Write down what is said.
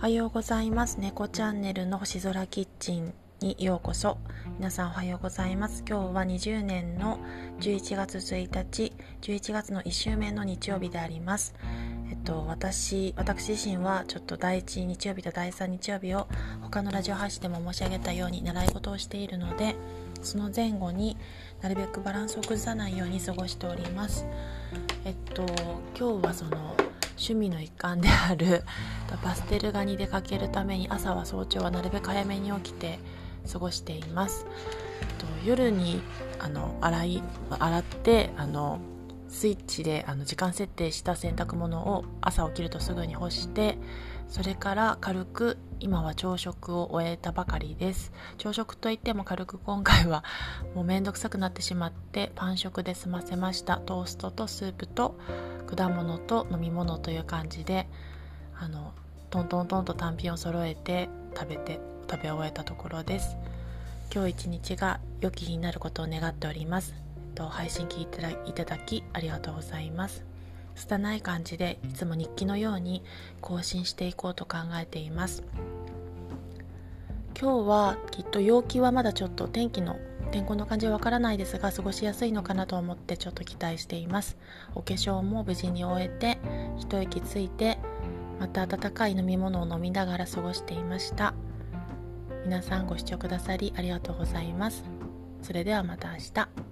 おはようございます。猫チャンネルの星空キッチンにようこそ。皆さんおはようございます。今日は20年の11月1日11月の1週目の日曜日であります。えっと私私自身はちょっと第1日曜日と第3日曜日を他のラジオ配信でも申し上げたように習い事をしているのでその前後になるべくバランスを崩さないように過ごしております。えっと今日はその趣味の一環であるパステル画に出かけるために朝は早朝はなるべく早めに起きて過ごしています。と夜にあの洗い洗ってあのスイッチであの時間設定した洗濯物を朝起きるとすぐに干してそれから軽く今は朝食を終えたばかりです。朝食といっても軽く今回はもうめんどくさくなってしまってパン食で済ませました。トーストとスープと果物と飲み物という感じであのトントントンと単品を揃えて食べて食べ終えたところです。今日一日が良き日になることを願っております、えっと、配信聞いていただきありがとうございます。拙い感じでいつも日記のように更新していこうと考えています。今日はきっと陽気はまだちょっと天気の天候の感じはわからないですが過ごしやすいのかなと思ってちょっと期待しています。お化粧も無事に終えて一息ついてまた温かい飲み物を飲みながら過ごしていました。皆さんご視聴くださりありがとうございます。それではまた明日。